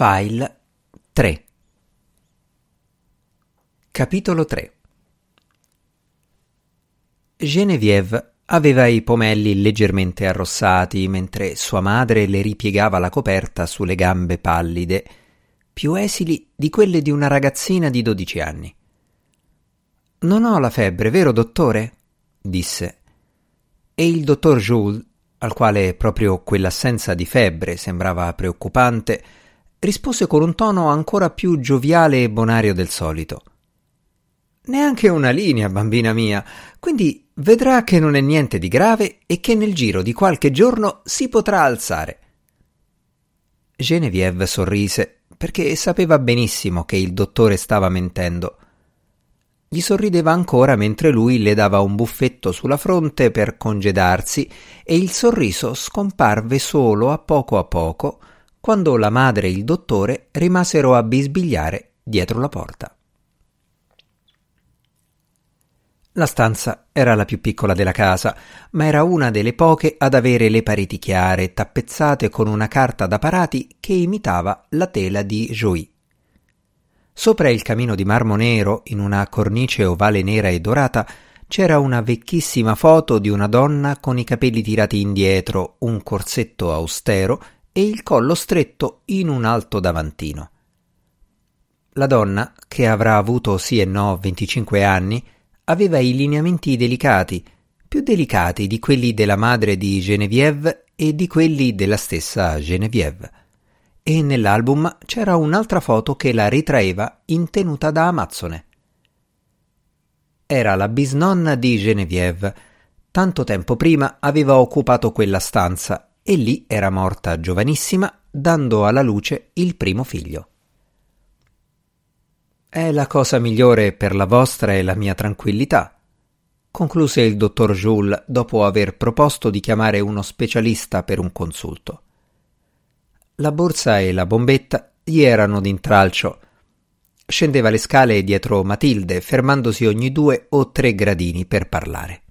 File 3 Capitolo 3 Genevieve aveva i pomelli leggermente arrossati mentre sua madre le ripiegava la coperta sulle gambe pallide, più esili di quelle di una ragazzina di dodici anni. Non ho la febbre, vero dottore? disse. E il dottor Jules, al quale proprio quell'assenza di febbre sembrava preoccupante, rispose con un tono ancora più gioviale e bonario del solito. Neanche una linea, bambina mia, quindi vedrà che non è niente di grave e che nel giro di qualche giorno si potrà alzare. Genevieve sorrise perché sapeva benissimo che il dottore stava mentendo. Gli sorrideva ancora mentre lui le dava un buffetto sulla fronte per congedarsi e il sorriso scomparve solo a poco a poco quando la madre e il dottore rimasero a bisbigliare dietro la porta. La stanza era la più piccola della casa, ma era una delle poche ad avere le pareti chiare, tappezzate con una carta da parati che imitava la tela di Joui. Sopra il camino di marmo nero, in una cornice ovale nera e dorata, c'era una vecchissima foto di una donna con i capelli tirati indietro, un corsetto austero e il collo stretto in un alto davantino. La donna, che avrà avuto sì e no 25 anni, aveva i lineamenti delicati, più delicati di quelli della madre di Genevieve e di quelli della stessa Genevieve. E nell'album c'era un'altra foto che la ritraeva in tenuta da amazzone. Era la bisnonna di Genevieve. Tanto tempo prima aveva occupato quella stanza e lì era morta giovanissima, dando alla luce il primo figlio. È la cosa migliore per la vostra e la mia tranquillità, concluse il dottor Jules dopo aver proposto di chiamare uno specialista per un consulto. La borsa e la bombetta gli erano d'intralcio. Scendeva le scale dietro Matilde, fermandosi ogni due o tre gradini per parlare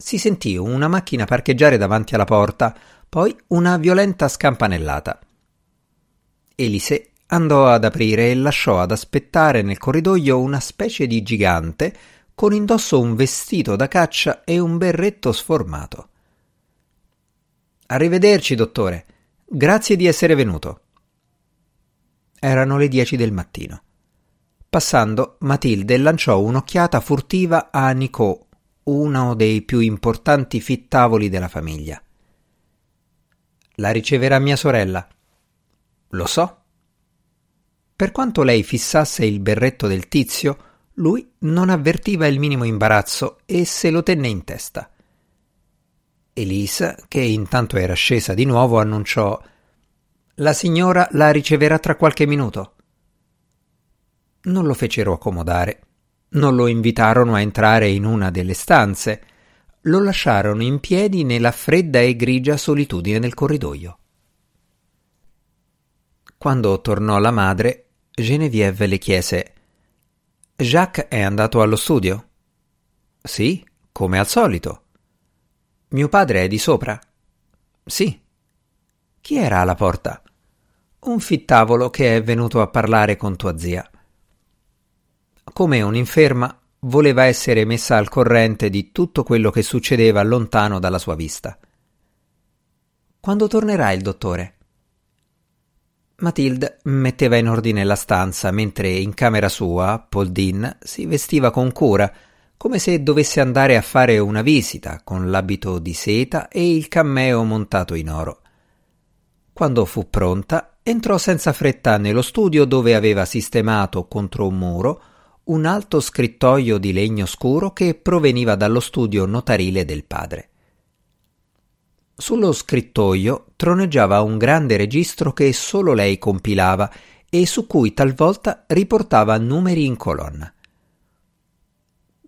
si sentì una macchina parcheggiare davanti alla porta, poi una violenta scampanellata. Elise andò ad aprire e lasciò ad aspettare nel corridoio una specie di gigante con indosso un vestito da caccia e un berretto sformato. Arrivederci, dottore. Grazie di essere venuto. Erano le dieci del mattino. Passando, Matilde lanciò un'occhiata furtiva a Nicot, uno dei più importanti fittavoli della famiglia. La riceverà mia sorella. Lo so. Per quanto lei fissasse il berretto del tizio, lui non avvertiva il minimo imbarazzo e se lo tenne in testa. Elisa, che intanto era scesa di nuovo, annunciò La signora la riceverà tra qualche minuto. Non lo fecero accomodare non lo invitarono a entrare in una delle stanze, lo lasciarono in piedi nella fredda e grigia solitudine del corridoio. Quando tornò la madre, Genevieve le chiese Jacques è andato allo studio? Sì, come al solito. Mio padre è di sopra? Sì. Chi era alla porta? Un fittavolo che è venuto a parlare con tua zia come un'inferma, voleva essere messa al corrente di tutto quello che succedeva lontano dalla sua vista. Quando tornerà il dottore? Matilde metteva in ordine la stanza mentre in camera sua Paul Dean si vestiva con cura, come se dovesse andare a fare una visita con l'abito di seta e il cammeo montato in oro. Quando fu pronta, entrò senza fretta nello studio dove aveva sistemato contro un muro un alto scrittoio di legno scuro che proveniva dallo studio notarile del padre. Sullo scrittoio troneggiava un grande registro che solo lei compilava e su cui talvolta riportava numeri in colonna.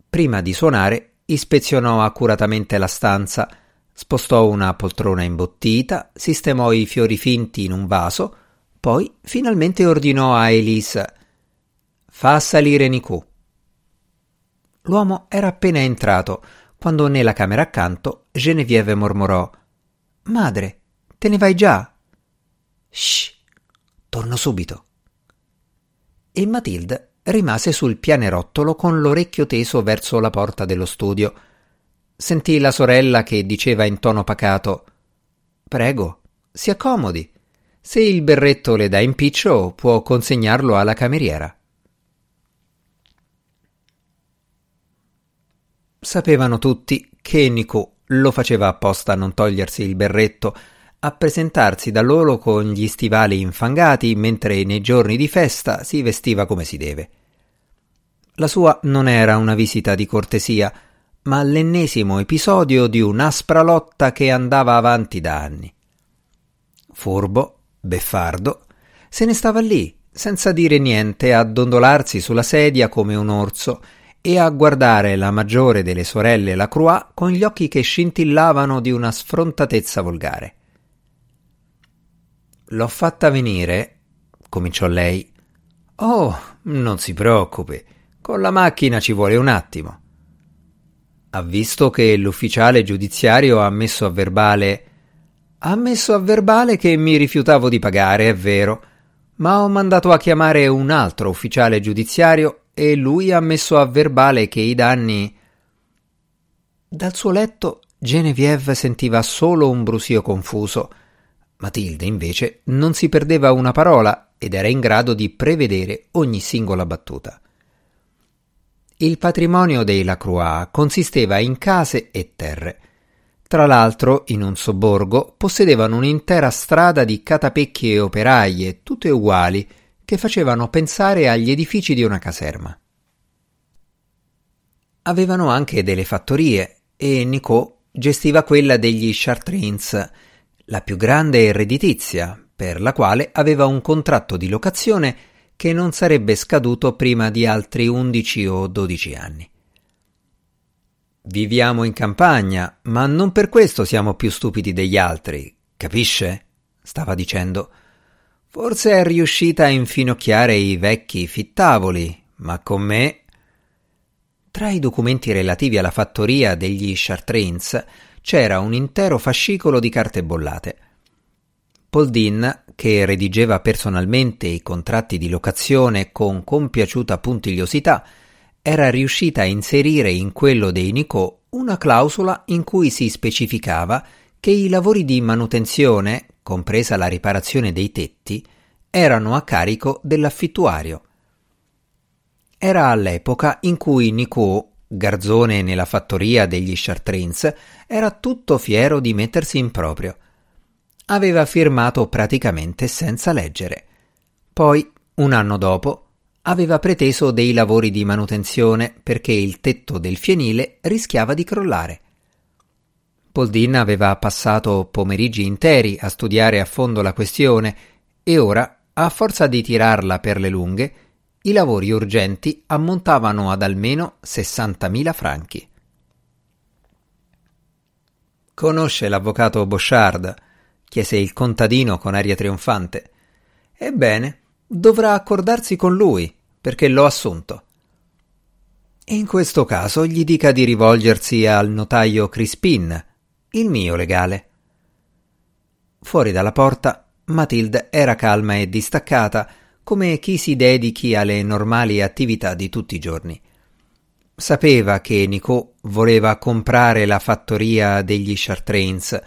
Prima di suonare, ispezionò accuratamente la stanza, spostò una poltrona imbottita, sistemò i fiori finti in un vaso, poi finalmente ordinò a Elisa Fa salire Nico. L'uomo era appena entrato, quando nella camera accanto Genevieve mormorò Madre, te ne vai già? Shh, torno subito. E Matilde rimase sul pianerottolo con l'orecchio teso verso la porta dello studio. Sentì la sorella che diceva in tono pacato Prego, si accomodi. Se il berretto le dà impiccio, può consegnarlo alla cameriera. Sapevano tutti che Nico lo faceva apposta a non togliersi il berretto, a presentarsi da loro con gli stivali infangati, mentre nei giorni di festa si vestiva come si deve. La sua non era una visita di cortesia, ma l'ennesimo episodio di un'aspra lotta che andava avanti da anni. Furbo, beffardo, se ne stava lì, senza dire niente, a dondolarsi sulla sedia come un orso e a guardare la maggiore delle sorelle la Croix con gli occhi che scintillavano di una sfrontatezza volgare. L'ho fatta venire, cominciò lei. Oh, non si preoccupi, con la macchina ci vuole un attimo. Ha visto che l'ufficiale giudiziario ha messo a verbale. Ha messo a verbale che mi rifiutavo di pagare, è vero, ma ho mandato a chiamare un altro ufficiale giudiziario e lui ha messo a verbale che i danni. Dal suo letto Genevieve sentiva solo un brusio confuso. Matilde, invece, non si perdeva una parola ed era in grado di prevedere ogni singola battuta. Il patrimonio dei Lacroix consisteva in case e terre. Tra l'altro, in un sobborgo possedevano un'intera strada di catapecchie e operaie, tutte uguali, che facevano pensare agli edifici di una caserma. Avevano anche delle fattorie e Nicot gestiva quella degli Chartrains, la più grande e redditizia, per la quale aveva un contratto di locazione che non sarebbe scaduto prima di altri undici o dodici anni. Viviamo in campagna, ma non per questo siamo più stupidi degli altri, capisce? stava dicendo. Forse è riuscita a infinocchiare i vecchi fittavoli, ma con me. Tra i documenti relativi alla fattoria degli Chartrains c'era un intero fascicolo di carte bollate. Paul Dean, che redigeva personalmente i contratti di locazione con compiaciuta puntigliosità, era riuscita a inserire in quello dei Nicot una clausola in cui si specificava che i lavori di manutenzione compresa la riparazione dei tetti, erano a carico dell'affittuario. Era all'epoca in cui Nicot, garzone nella fattoria degli Chartrains, era tutto fiero di mettersi in proprio. Aveva firmato praticamente senza leggere. Poi, un anno dopo, aveva preteso dei lavori di manutenzione perché il tetto del fienile rischiava di crollare. Poldin aveva passato pomeriggi interi a studiare a fondo la questione e ora, a forza di tirarla per le lunghe, i lavori urgenti ammontavano ad almeno 60.000 franchi. Conosce l'avvocato Bochard? chiese il contadino con aria trionfante. Ebbene, dovrà accordarsi con lui, perché l'ho assunto. In questo caso gli dica di rivolgersi al notaio Crispin, il mio legale. Fuori dalla porta, Matilde era calma e distaccata, come chi si dedichi alle normali attività di tutti i giorni. Sapeva che Nicot voleva comprare la fattoria degli Chartrains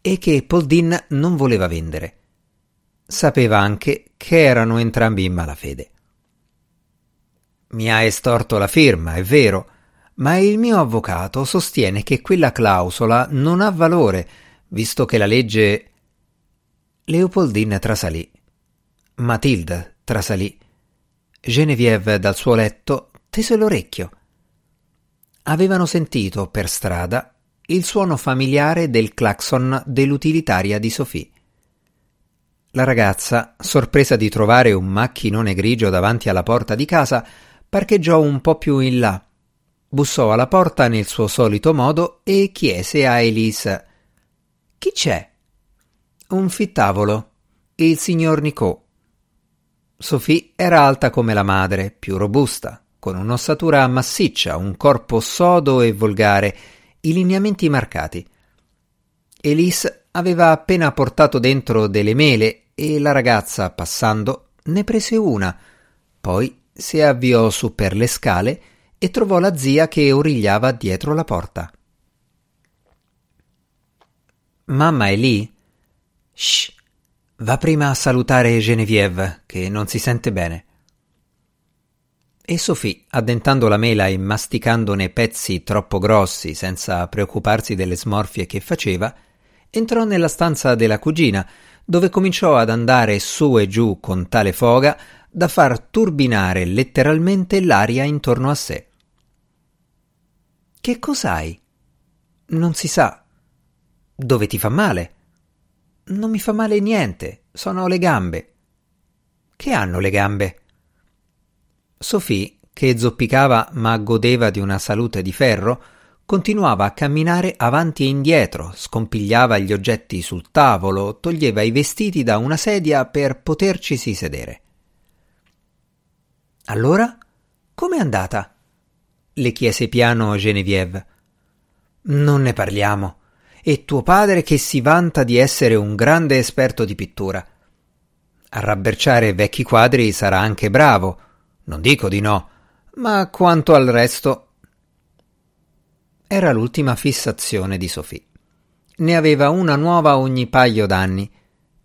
e che Poldin non voleva vendere. Sapeva anche che erano entrambi in malafede. Mi ha estorto la firma, è vero, ma il mio avvocato sostiene che quella clausola non ha valore, visto che la legge. Leopoldine trasalì. Matilda trasalì. Genevieve dal suo letto tese l'orecchio. Avevano sentito per strada il suono familiare del clacson dell'utilitaria di Sophie. La ragazza, sorpresa di trovare un macchinone grigio davanti alla porta di casa, parcheggiò un po' più in là bussò alla porta nel suo solito modo e chiese a Elisa Chi c'è? Un fittavolo, il signor Nicot. Sophie era alta come la madre, più robusta, con un'ossatura massiccia, un corpo sodo e volgare, i lineamenti marcati. Elise aveva appena portato dentro delle mele e la ragazza, passando, ne prese una. Poi si avviò su per le scale e trovò la zia che origliava dietro la porta. Mamma è lì? Shh, va prima a salutare Genevieve, che non si sente bene. E Sophie, addentando la mela e masticandone pezzi troppo grossi senza preoccuparsi delle smorfie che faceva, entrò nella stanza della cugina, dove cominciò ad andare su e giù con tale foga da far turbinare letteralmente l'aria intorno a sé. Che cos'hai? Non si sa. Dove ti fa male? Non mi fa male niente, sono le gambe. Che hanno le gambe? Sophie, che zoppicava ma godeva di una salute di ferro, continuava a camminare avanti e indietro, scompigliava gli oggetti sul tavolo, toglieva i vestiti da una sedia per potercisi sedere. Allora, com'è andata? Le chiese piano Genevieve. Non ne parliamo. E tuo padre che si vanta di essere un grande esperto di pittura. A rabberciare vecchi quadri sarà anche bravo, non dico di no, ma quanto al resto. Era l'ultima fissazione di Sophie. Ne aveva una nuova ogni paio d'anni.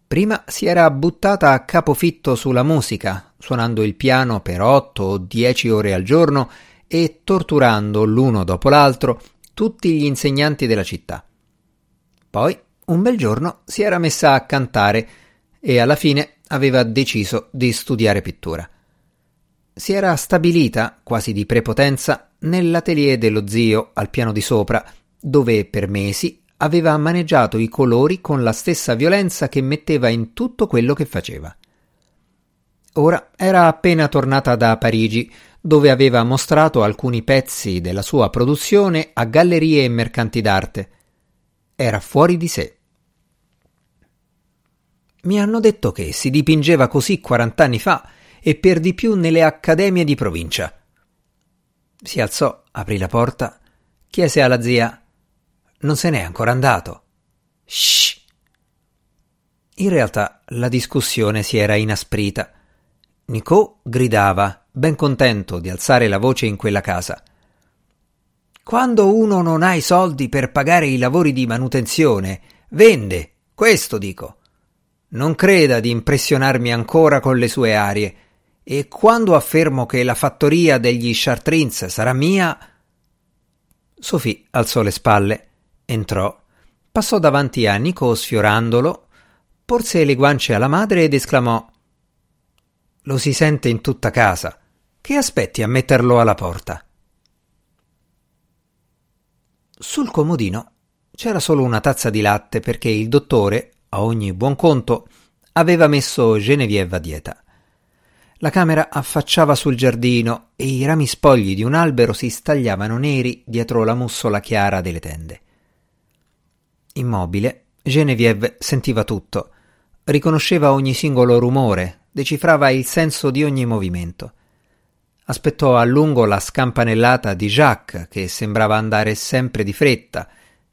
Prima si era buttata a capofitto sulla musica, suonando il piano per otto o dieci ore al giorno e torturando l'uno dopo l'altro tutti gli insegnanti della città. Poi, un bel giorno, si era messa a cantare e alla fine aveva deciso di studiare pittura si era stabilita, quasi di prepotenza, nell'atelier dello zio al piano di sopra, dove per mesi aveva maneggiato i colori con la stessa violenza che metteva in tutto quello che faceva. Ora era appena tornata da Parigi, dove aveva mostrato alcuni pezzi della sua produzione a gallerie e mercanti d'arte. Era fuori di sé. Mi hanno detto che si dipingeva così quarant'anni fa e per di più nelle accademie di provincia. Si alzò, aprì la porta, chiese alla zia: Non se n'è ancora andato. Shh! In realtà la discussione si era inasprita. Nicò gridava, ben contento di alzare la voce in quella casa. Quando uno non ha i soldi per pagare i lavori di manutenzione, vende, questo dico. Non creda di impressionarmi ancora con le sue arie. E quando affermo che la fattoria degli Chartrins sarà mia. Sophie alzò le spalle, entrò, passò davanti a Nico sfiorandolo, porse le guance alla madre ed esclamò: Lo si sente in tutta casa. Che aspetti a metterlo alla porta? Sul comodino c'era solo una tazza di latte perché il dottore, a ogni buon conto, aveva messo Genevieve a dieta. La camera affacciava sul giardino e i rami spogli di un albero si stagliavano neri dietro la mussola chiara delle tende. Immobile, Genevieve sentiva tutto, riconosceva ogni singolo rumore, decifrava il senso di ogni movimento. Aspettò a lungo la scampanellata di Jacques, che sembrava andare sempre di fretta,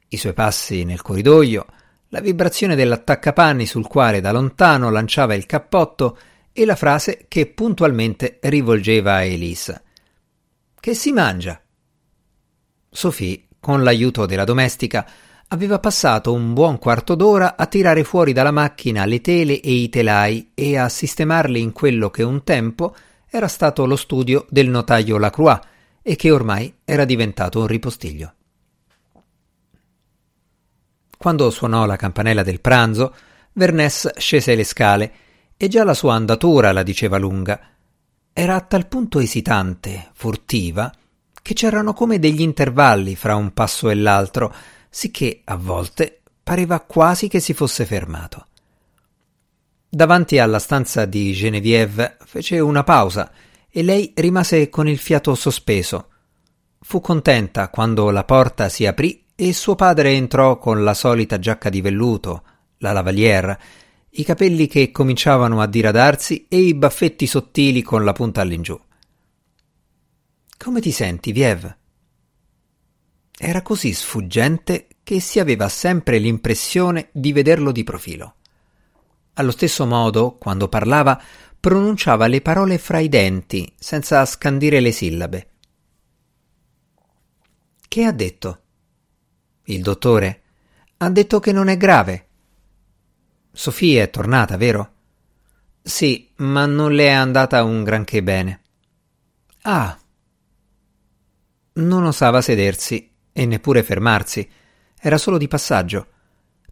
i suoi passi nel corridoio, la vibrazione dell'attaccapanni sul quale da lontano lanciava il cappotto e la frase che puntualmente rivolgeva a Elisa. Che si mangia? Sophie, con l'aiuto della domestica, aveva passato un buon quarto d'ora a tirare fuori dalla macchina le tele e i telai e a sistemarli in quello che un tempo era stato lo studio del notaio Lacroix e che ormai era diventato un ripostiglio. Quando suonò la campanella del pranzo, Vernès scese le scale e già la sua andatura la diceva lunga. Era a tal punto esitante, furtiva, che c'erano come degli intervalli fra un passo e l'altro, sicché a volte pareva quasi che si fosse fermato. Davanti alla stanza di Genevieve fece una pausa e lei rimase con il fiato sospeso. Fu contenta quando la porta si aprì e suo padre entrò con la solita giacca di velluto, la lavalière, i capelli che cominciavano a diradarsi e i baffetti sottili con la punta all'ingiù. Come ti senti, Viev? Era così sfuggente che si aveva sempre l'impressione di vederlo di profilo. Allo stesso modo, quando parlava, pronunciava le parole fra i denti, senza scandire le sillabe. Che ha detto? Il dottore? Ha detto che non è grave. Sofia è tornata, vero? Sì, ma non le è andata un granché bene. Ah. Non osava sedersi e neppure fermarsi. Era solo di passaggio.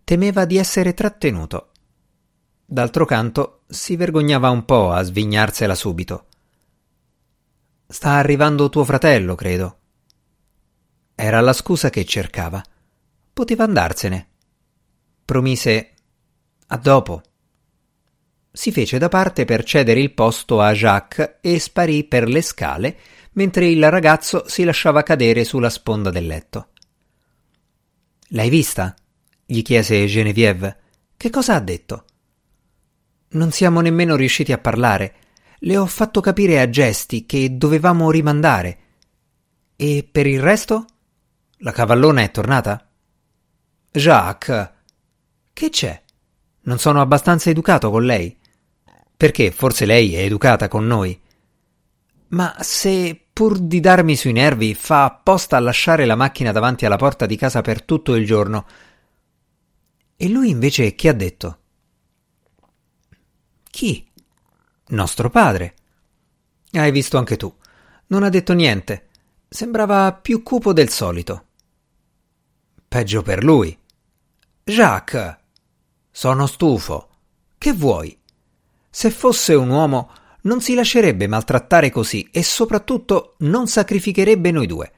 Temeva di essere trattenuto. D'altro canto, si vergognava un po' a svignarsela subito. Sta arrivando tuo fratello, credo. Era la scusa che cercava. Poteva andarsene. Promise a dopo. Si fece da parte per cedere il posto a Jacques e sparì per le scale mentre il ragazzo si lasciava cadere sulla sponda del letto. L'hai vista? gli chiese Genevieve. Che cosa ha detto? Non siamo nemmeno riusciti a parlare. Le ho fatto capire a gesti che dovevamo rimandare. E per il resto? La cavallona è tornata? Jacques. Che c'è? Non sono abbastanza educato con lei? Perché forse lei è educata con noi? Ma se, pur di darmi sui nervi, fa apposta a lasciare la macchina davanti alla porta di casa per tutto il giorno. E lui invece che ha detto? Chi? Nostro padre. Hai visto anche tu. Non ha detto niente. Sembrava più cupo del solito. Peggio per lui. Jacques. Sono stufo. Che vuoi? Se fosse un uomo, non si lascerebbe maltrattare così e soprattutto non sacrificherebbe noi due.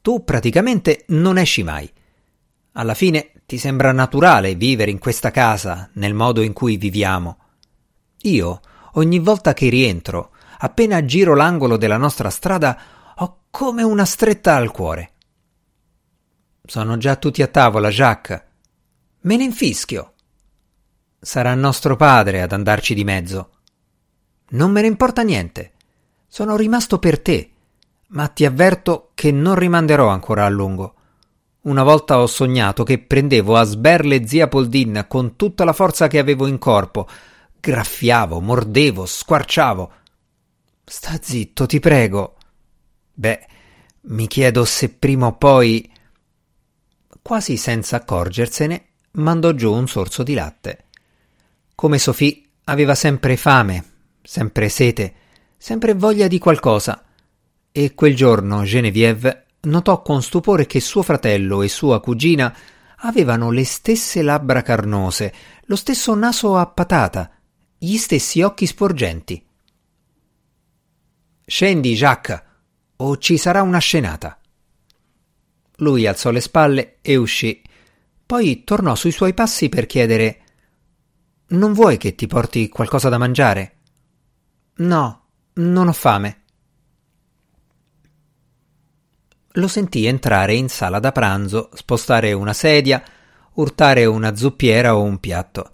Tu praticamente non esci mai. Alla fine ti sembra naturale vivere in questa casa nel modo in cui viviamo. Io, ogni volta che rientro, appena giro l'angolo della nostra strada, ho come una stretta al cuore. Sono già tutti a tavola, Jacques. Me ne infischio. Sarà nostro padre ad andarci di mezzo. Non me ne importa niente. Sono rimasto per te, ma ti avverto che non rimanderò ancora a lungo. Una volta ho sognato che prendevo a sberle zia Poldin con tutta la forza che avevo in corpo, graffiavo, mordevo, squarciavo. Sta zitto, ti prego. Beh, mi chiedo se prima o poi. Quasi senza accorgersene, mandò giù un sorso di latte. Come Sophie aveva sempre fame, sempre sete, sempre voglia di qualcosa. E quel giorno Genevieve notò con stupore che suo fratello e sua cugina avevano le stesse labbra carnose, lo stesso naso a patata, gli stessi occhi sporgenti. Scendi, Jacques, o ci sarà una scenata. Lui alzò le spalle e uscì. Poi tornò sui suoi passi per chiedere Non vuoi che ti porti qualcosa da mangiare? No, non ho fame. Lo sentì entrare in sala da pranzo, spostare una sedia, urtare una zuppiera o un piatto.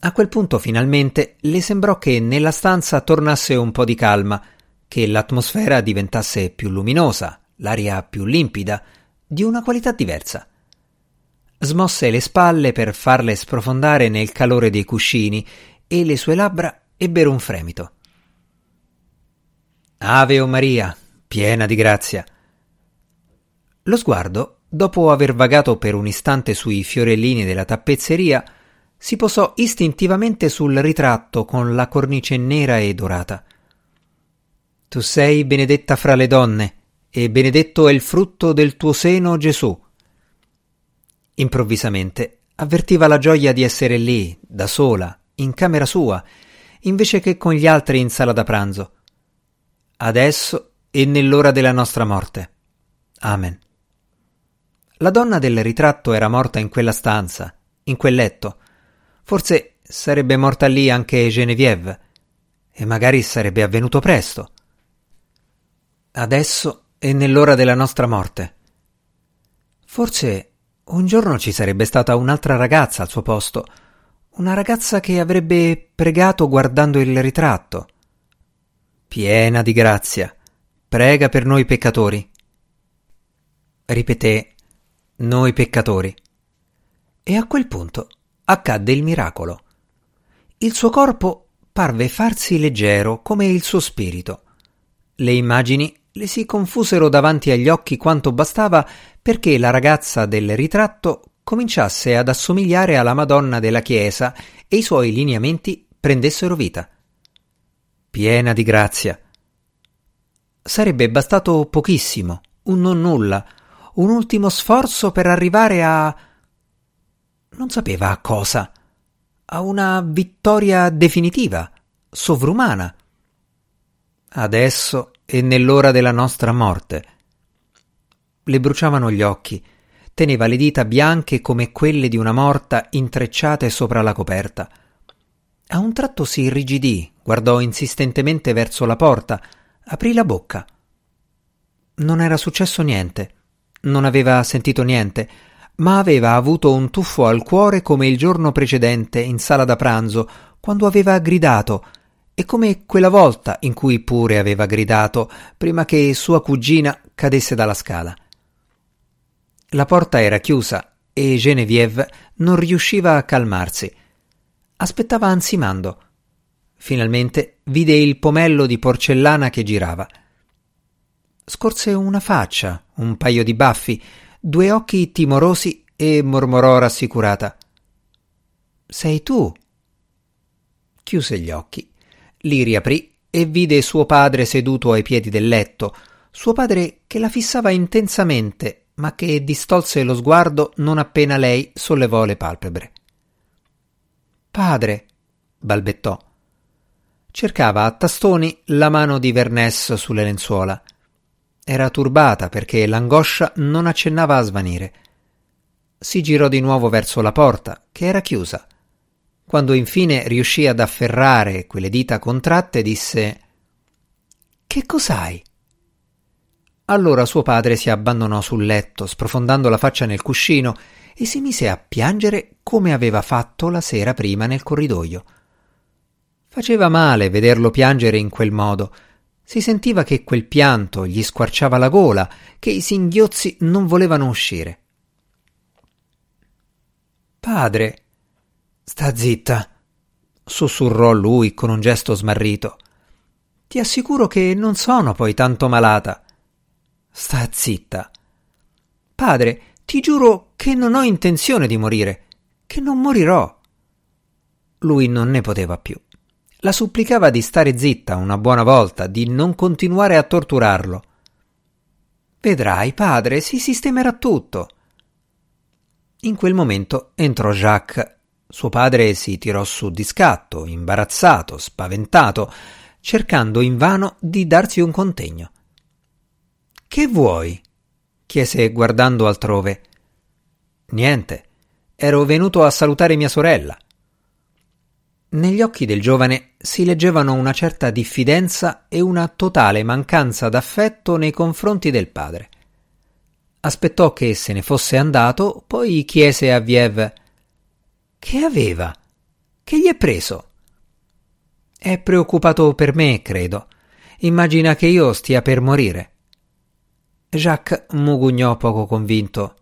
A quel punto finalmente le sembrò che nella stanza tornasse un po' di calma, che l'atmosfera diventasse più luminosa, l'aria più limpida, di una qualità diversa. Smosse le spalle per farle sprofondare nel calore dei cuscini e le sue labbra ebbero un fremito. Ave o Maria, piena di grazia. Lo sguardo, dopo aver vagato per un istante sui fiorellini della tappezzeria, si posò istintivamente sul ritratto con la cornice nera e dorata. Tu sei benedetta fra le donne, e benedetto è il frutto del tuo seno, Gesù. Improvvisamente avvertiva la gioia di essere lì, da sola, in camera sua, invece che con gli altri in sala da pranzo. Adesso e nell'ora della nostra morte. Amen. La donna del ritratto era morta in quella stanza, in quel letto, Forse sarebbe morta lì anche Genevieve, e magari sarebbe avvenuto presto. Adesso è nell'ora della nostra morte. Forse un giorno ci sarebbe stata un'altra ragazza al suo posto, una ragazza che avrebbe pregato guardando il ritratto. Piena di grazia, prega per noi peccatori. Ripeté, noi peccatori. E a quel punto accadde il miracolo. Il suo corpo parve farsi leggero come il suo spirito. Le immagini le si confusero davanti agli occhi quanto bastava perché la ragazza del ritratto cominciasse ad assomigliare alla Madonna della Chiesa e i suoi lineamenti prendessero vita. Piena di grazia. Sarebbe bastato pochissimo, un non nulla, un ultimo sforzo per arrivare a. non sapeva a cosa, a una vittoria definitiva, sovrumana. Adesso e nell'ora della nostra morte. Le bruciavano gli occhi, teneva le dita bianche come quelle di una morta intrecciate sopra la coperta. A un tratto si irrigidì, guardò insistentemente verso la porta, aprì la bocca. Non era successo niente, non aveva sentito niente, ma aveva avuto un tuffo al cuore come il giorno precedente in sala da pranzo, quando aveva gridato e come quella volta in cui pure aveva gridato prima che sua cugina cadesse dalla scala. La porta era chiusa e Genevieve non riusciva a calmarsi. Aspettava ansimando. Finalmente vide il pomello di porcellana che girava. Scorse una faccia, un paio di baffi, due occhi timorosi e mormorò rassicurata. Sei tu? Chiuse gli occhi li riaprì e vide suo padre seduto ai piedi del letto, suo padre che la fissava intensamente, ma che distolse lo sguardo non appena lei sollevò le palpebre. Padre, balbettò. Cercava a tastoni la mano di Vernès sulle lenzuola. Era turbata perché l'angoscia non accennava a svanire. Si girò di nuovo verso la porta, che era chiusa. Quando infine riuscì ad afferrare quelle dita contratte, disse Che cos'hai? Allora suo padre si abbandonò sul letto, sprofondando la faccia nel cuscino, e si mise a piangere come aveva fatto la sera prima nel corridoio. Faceva male vederlo piangere in quel modo. Si sentiva che quel pianto gli squarciava la gola, che i singhiozzi non volevano uscire. Padre, Sta zitta, sussurrò lui con un gesto smarrito. Ti assicuro che non sono poi tanto malata. Sta zitta. Padre, ti giuro che non ho intenzione di morire, che non morirò. Lui non ne poteva più. La supplicava di stare zitta una buona volta, di non continuare a torturarlo. Vedrai, padre, si sistemerà tutto. In quel momento entrò Jacques suo padre si tirò su di scatto, imbarazzato, spaventato, cercando invano di darsi un contegno. Che vuoi? chiese guardando altrove. Niente, ero venuto a salutare mia sorella. Negli occhi del giovane si leggevano una certa diffidenza e una totale mancanza d'affetto nei confronti del padre. Aspettò che se ne fosse andato, poi chiese a Viev che aveva? Che gli è preso? È preoccupato per me, credo. Immagina che io stia per morire. Jacques mugugnò poco convinto.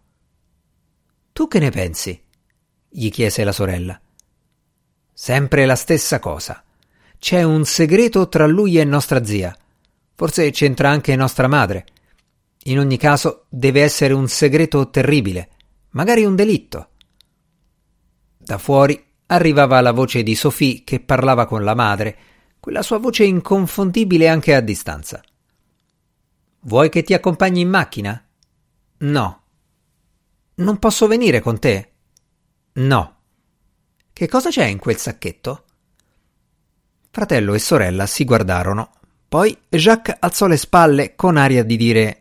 Tu che ne pensi? gli chiese la sorella. Sempre la stessa cosa. C'è un segreto tra lui e nostra zia. Forse c'entra anche nostra madre. In ogni caso deve essere un segreto terribile, magari un delitto. Da fuori arrivava la voce di Sophie che parlava con la madre, quella sua voce inconfondibile anche a distanza. Vuoi che ti accompagni in macchina? No. Non posso venire con te? No. Che cosa c'è in quel sacchetto? Fratello e sorella si guardarono. Poi Jacques alzò le spalle con aria di dire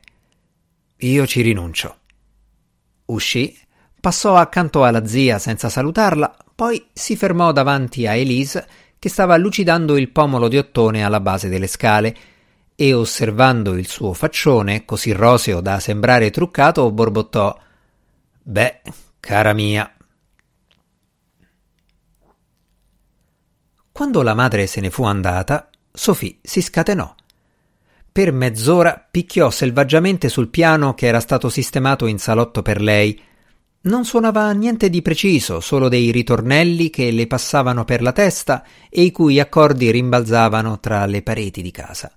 Io ci rinuncio. Uscì Passò accanto alla zia senza salutarla, poi si fermò davanti a Elise che stava lucidando il pomolo di ottone alla base delle scale e osservando il suo faccione, così roseo da sembrare truccato, borbottò Beh, cara mia. Quando la madre se ne fu andata, Sophie si scatenò. Per mezz'ora picchiò selvaggiamente sul piano che era stato sistemato in salotto per lei, Non suonava niente di preciso, solo dei ritornelli che le passavano per la testa e i cui accordi rimbalzavano tra le pareti di casa.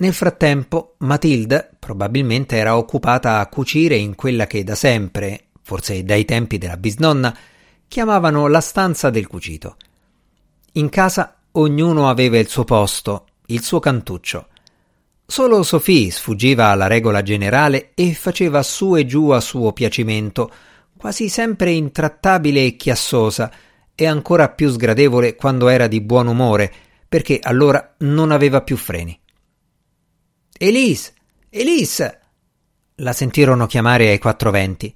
Nel frattempo, Matilde probabilmente era occupata a cucire in quella che da sempre, forse dai tempi della bisnonna, chiamavano la stanza del cucito. In casa ognuno aveva il suo posto, il suo cantuccio. Solo Sophie sfuggiva alla regola generale e faceva su e giù a suo piacimento, quasi sempre intrattabile e chiassosa, e ancora più sgradevole quando era di buon umore, perché allora non aveva più freni. Elise! Elise! La sentirono chiamare ai quattro venti.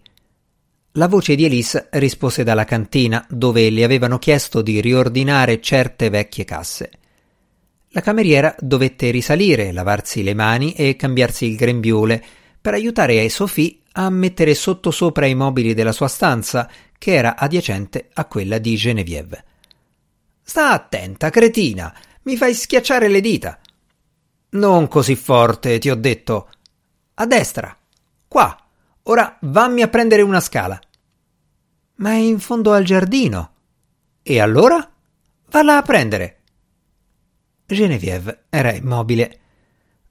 La voce di Elise rispose dalla cantina, dove le avevano chiesto di riordinare certe vecchie casse. La cameriera dovette risalire, lavarsi le mani e cambiarsi il grembiule per aiutare Sophie a mettere sottosopra i mobili della sua stanza, che era adiacente a quella di Genevieve. Sta attenta, cretina, mi fai schiacciare le dita. Non così forte, ti ho detto. A destra. Qua. Ora vammi a prendere una scala. Ma è in fondo al giardino. E allora? Valla a prendere. Genevieve era immobile.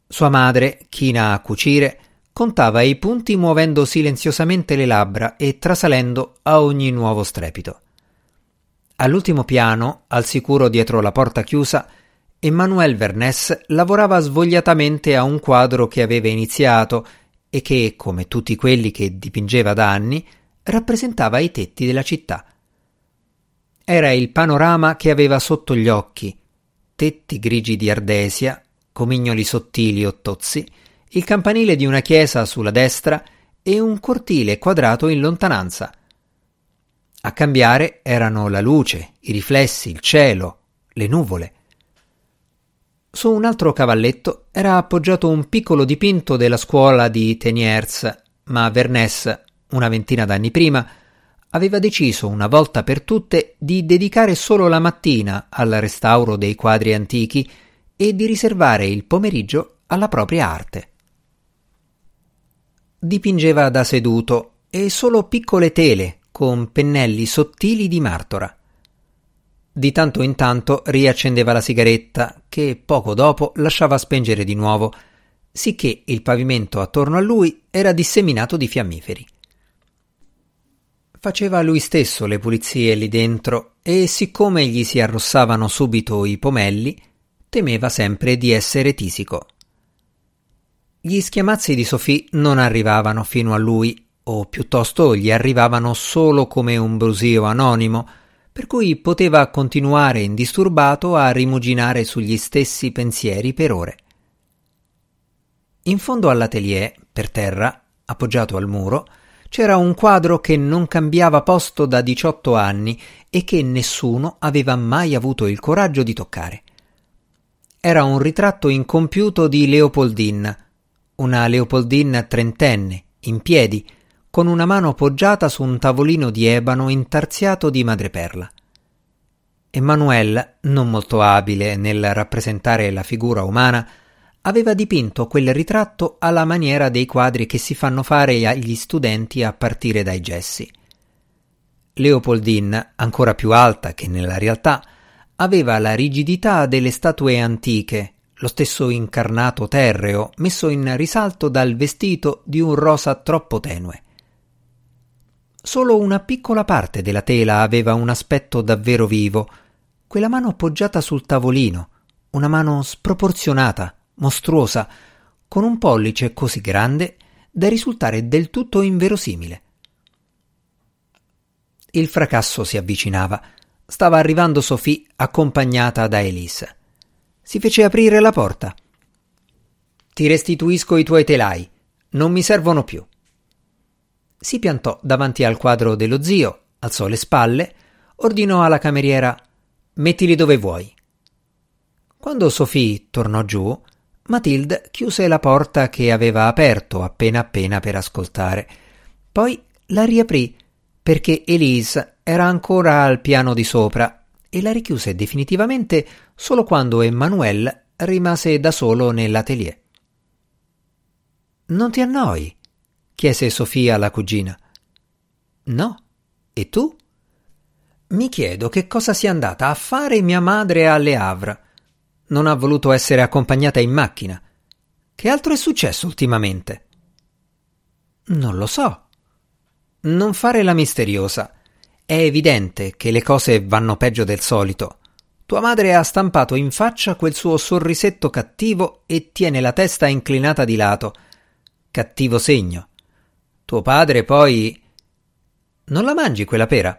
Sua madre, china a cucire, contava i punti muovendo silenziosamente le labbra e trasalendo a ogni nuovo strepito. All'ultimo piano, al sicuro dietro la porta chiusa, Emmanuel Vernès lavorava svogliatamente a un quadro che aveva iniziato e che, come tutti quelli che dipingeva da anni, rappresentava i tetti della città. Era il panorama che aveva sotto gli occhi, tetti grigi di ardesia, comignoli sottili o tozzi, il campanile di una chiesa sulla destra e un cortile quadrato in lontananza. A cambiare erano la luce, i riflessi, il cielo, le nuvole. Su un altro cavalletto era appoggiato un piccolo dipinto della scuola di Teniers, ma Vernès, una ventina d'anni prima, aveva deciso una volta per tutte di dedicare solo la mattina al restauro dei quadri antichi e di riservare il pomeriggio alla propria arte. Dipingeva da seduto e solo piccole tele con pennelli sottili di martora. Di tanto in tanto riaccendeva la sigaretta che poco dopo lasciava spengere di nuovo, sicché il pavimento attorno a lui era disseminato di fiammiferi. Faceva lui stesso le pulizie lì dentro e siccome gli si arrossavano subito i pomelli, temeva sempre di essere tisico. Gli schiamazzi di Sofì non arrivavano fino a lui, o piuttosto gli arrivavano solo come un brusio anonimo, per cui poteva continuare indisturbato a rimuginare sugli stessi pensieri per ore. In fondo all'atelier, per terra, appoggiato al muro, c'era un quadro che non cambiava posto da 18 anni e che nessuno aveva mai avuto il coraggio di toccare. Era un ritratto incompiuto di Leopoldine, una Leopoldine trentenne, in piedi, con una mano poggiata su un tavolino di ebano intarsiato di madreperla. Emanuele, non molto abile nel rappresentare la figura umana, aveva dipinto quel ritratto alla maniera dei quadri che si fanno fare agli studenti a partire dai gessi. Leopoldine, ancora più alta che nella realtà, aveva la rigidità delle statue antiche, lo stesso incarnato terreo messo in risalto dal vestito di un rosa troppo tenue. Solo una piccola parte della tela aveva un aspetto davvero vivo, quella mano appoggiata sul tavolino, una mano sproporzionata, mostruosa, con un pollice così grande da risultare del tutto inverosimile. Il fracasso si avvicinava. Stava arrivando Sophie accompagnata da Elise. Si fece aprire la porta. Ti restituisco i tuoi telai. Non mi servono più. Si piantò davanti al quadro dello zio, alzò le spalle, ordinò alla cameriera Mettili dove vuoi. Quando Sophie tornò giù, Matilde chiuse la porta che aveva aperto appena appena per ascoltare. Poi la riaprì perché Elise era ancora al piano di sopra e la richiuse definitivamente solo quando Emmanuel rimase da solo nell'atelier. Non ti annoi? Chiese Sofia alla cugina. No. E tu? Mi chiedo che cosa sia andata a fare mia madre alle Havre. Non ha voluto essere accompagnata in macchina. Che altro è successo ultimamente? Non lo so. Non fare la misteriosa. È evidente che le cose vanno peggio del solito. Tua madre ha stampato in faccia quel suo sorrisetto cattivo e tiene la testa inclinata di lato. Cattivo segno. Tuo padre poi. Non la mangi quella pera?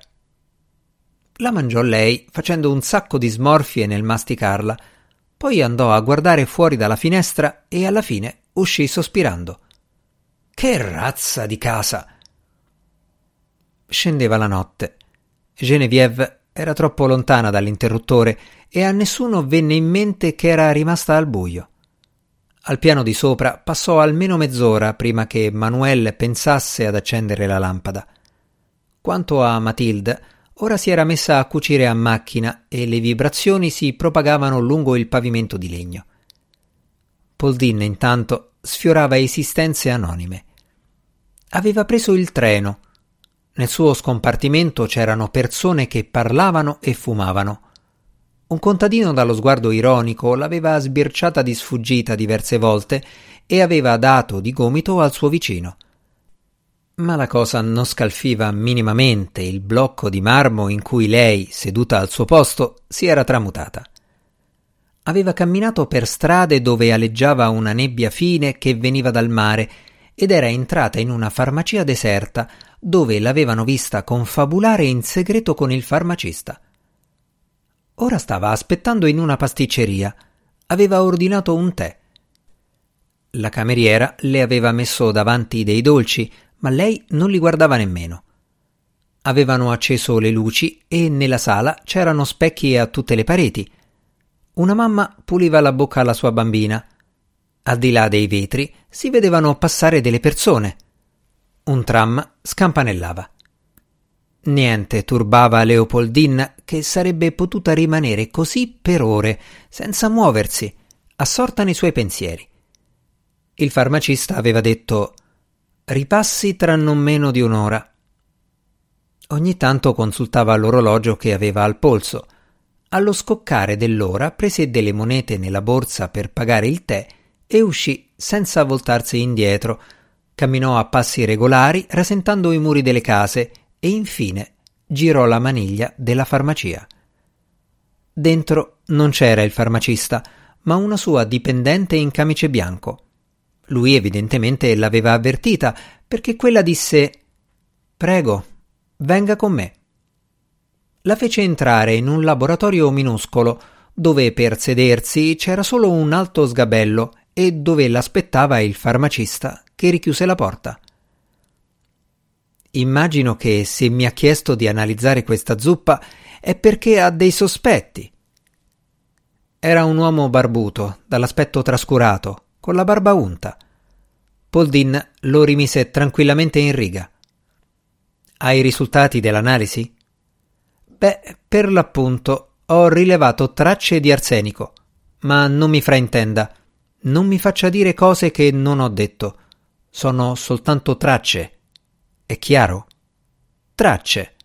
La mangiò lei, facendo un sacco di smorfie nel masticarla. Poi andò a guardare fuori dalla finestra e alla fine uscì sospirando. Che razza di casa! Scendeva la notte. Genevieve era troppo lontana dall'interruttore e a nessuno venne in mente che era rimasta al buio. Al piano di sopra passò almeno mezz'ora prima che Manuel pensasse ad accendere la lampada. Quanto a Matilde, ora si era messa a cucire a macchina e le vibrazioni si propagavano lungo il pavimento di legno. Poldin, intanto, sfiorava esistenze anonime. Aveva preso il treno. Nel suo scompartimento c'erano persone che parlavano e fumavano. Un contadino dallo sguardo ironico l'aveva sbirciata di sfuggita diverse volte e aveva dato di gomito al suo vicino. Ma la cosa non scalfiva minimamente il blocco di marmo in cui lei, seduta al suo posto, si era tramutata. Aveva camminato per strade dove aleggiava una nebbia fine che veniva dal mare ed era entrata in una farmacia deserta dove l'avevano vista confabulare in segreto con il farmacista. Ora stava aspettando in una pasticceria. Aveva ordinato un tè. La cameriera le aveva messo davanti dei dolci, ma lei non li guardava nemmeno. Avevano acceso le luci e nella sala c'erano specchi a tutte le pareti. Una mamma puliva la bocca alla sua bambina. Al di là dei vetri si vedevano passare delle persone. Un tram scampanellava. Niente turbava Leopoldine che sarebbe potuta rimanere così per ore, senza muoversi, assorta nei suoi pensieri. Il farmacista aveva detto Ripassi tra non meno di un'ora. Ogni tanto consultava l'orologio che aveva al polso. Allo scoccare dell'ora prese delle monete nella borsa per pagare il tè e uscì senza voltarsi indietro. Camminò a passi regolari, rasentando i muri delle case e infine girò la maniglia della farmacia. Dentro non c'era il farmacista, ma una sua dipendente in camice bianco. Lui evidentemente l'aveva avvertita, perché quella disse Prego, venga con me. La fece entrare in un laboratorio minuscolo, dove per sedersi c'era solo un alto sgabello e dove l'aspettava il farmacista che richiuse la porta. Immagino che se mi ha chiesto di analizzare questa zuppa è perché ha dei sospetti. Era un uomo barbuto, dall'aspetto trascurato, con la barba unta. Poldin lo rimise tranquillamente in riga. Hai i risultati dell'analisi? Beh, per l'appunto ho rilevato tracce di arsenico, ma non mi fraintenda, non mi faccia dire cose che non ho detto. Sono soltanto tracce è chiaro? Tracce.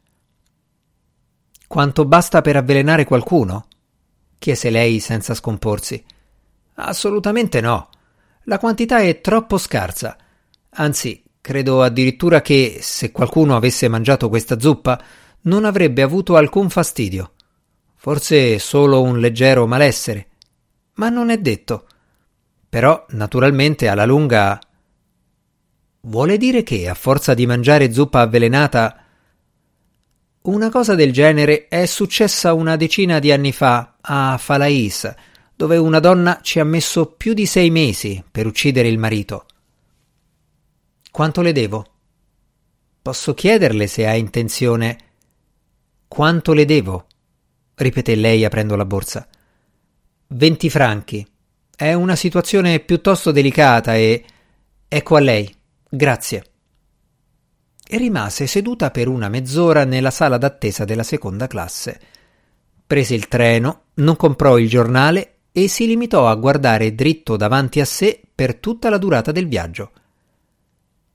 Quanto basta per avvelenare qualcuno? chiese lei senza scomporsi. Assolutamente no. La quantità è troppo scarsa. Anzi, credo addirittura che, se qualcuno avesse mangiato questa zuppa, non avrebbe avuto alcun fastidio. Forse solo un leggero malessere. Ma non è detto. Però, naturalmente, alla lunga Vuole dire che, a forza di mangiare zuppa avvelenata... Una cosa del genere è successa una decina di anni fa a Falais, dove una donna ci ha messo più di sei mesi per uccidere il marito. Quanto le devo? Posso chiederle se ha intenzione. Quanto le devo? ripeté lei aprendo la borsa. Venti franchi. È una situazione piuttosto delicata e. Ecco a lei. Grazie. E rimase seduta per una mezz'ora nella sala d'attesa della seconda classe. Prese il treno, non comprò il giornale e si limitò a guardare dritto davanti a sé per tutta la durata del viaggio.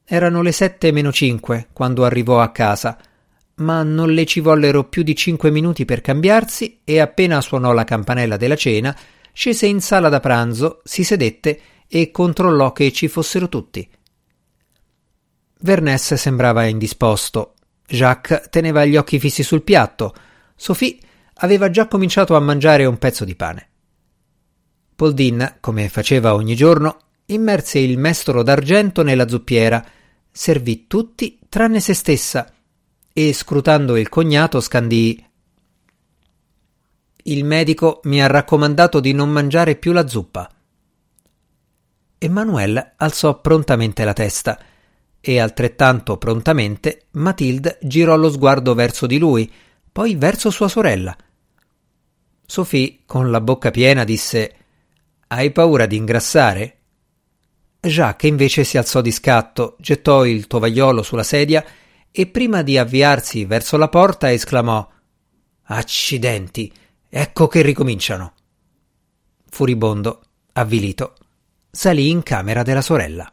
Erano le sette meno cinque quando arrivò a casa, ma non le ci vollero più di cinque minuti per cambiarsi e appena suonò la campanella della cena, scese in sala da pranzo, si sedette e controllò che ci fossero tutti. Vernès sembrava indisposto. Jacques teneva gli occhi fissi sul piatto. Sophie aveva già cominciato a mangiare un pezzo di pane. Poldin, come faceva ogni giorno, immerse il mestolo d'argento nella zuppiera, servì tutti tranne se stessa e, scrutando il cognato, scandì Il medico mi ha raccomandato di non mangiare più la zuppa. Emanuele alzò prontamente la testa e altrettanto prontamente Matilde girò lo sguardo verso di lui, poi verso sua sorella. Sophie, con la bocca piena, disse Hai paura di ingrassare? Jacques invece si alzò di scatto, gettò il tovagliolo sulla sedia e prima di avviarsi verso la porta esclamò Accidenti, ecco che ricominciano. Furibondo, avvilito, salì in camera della sorella.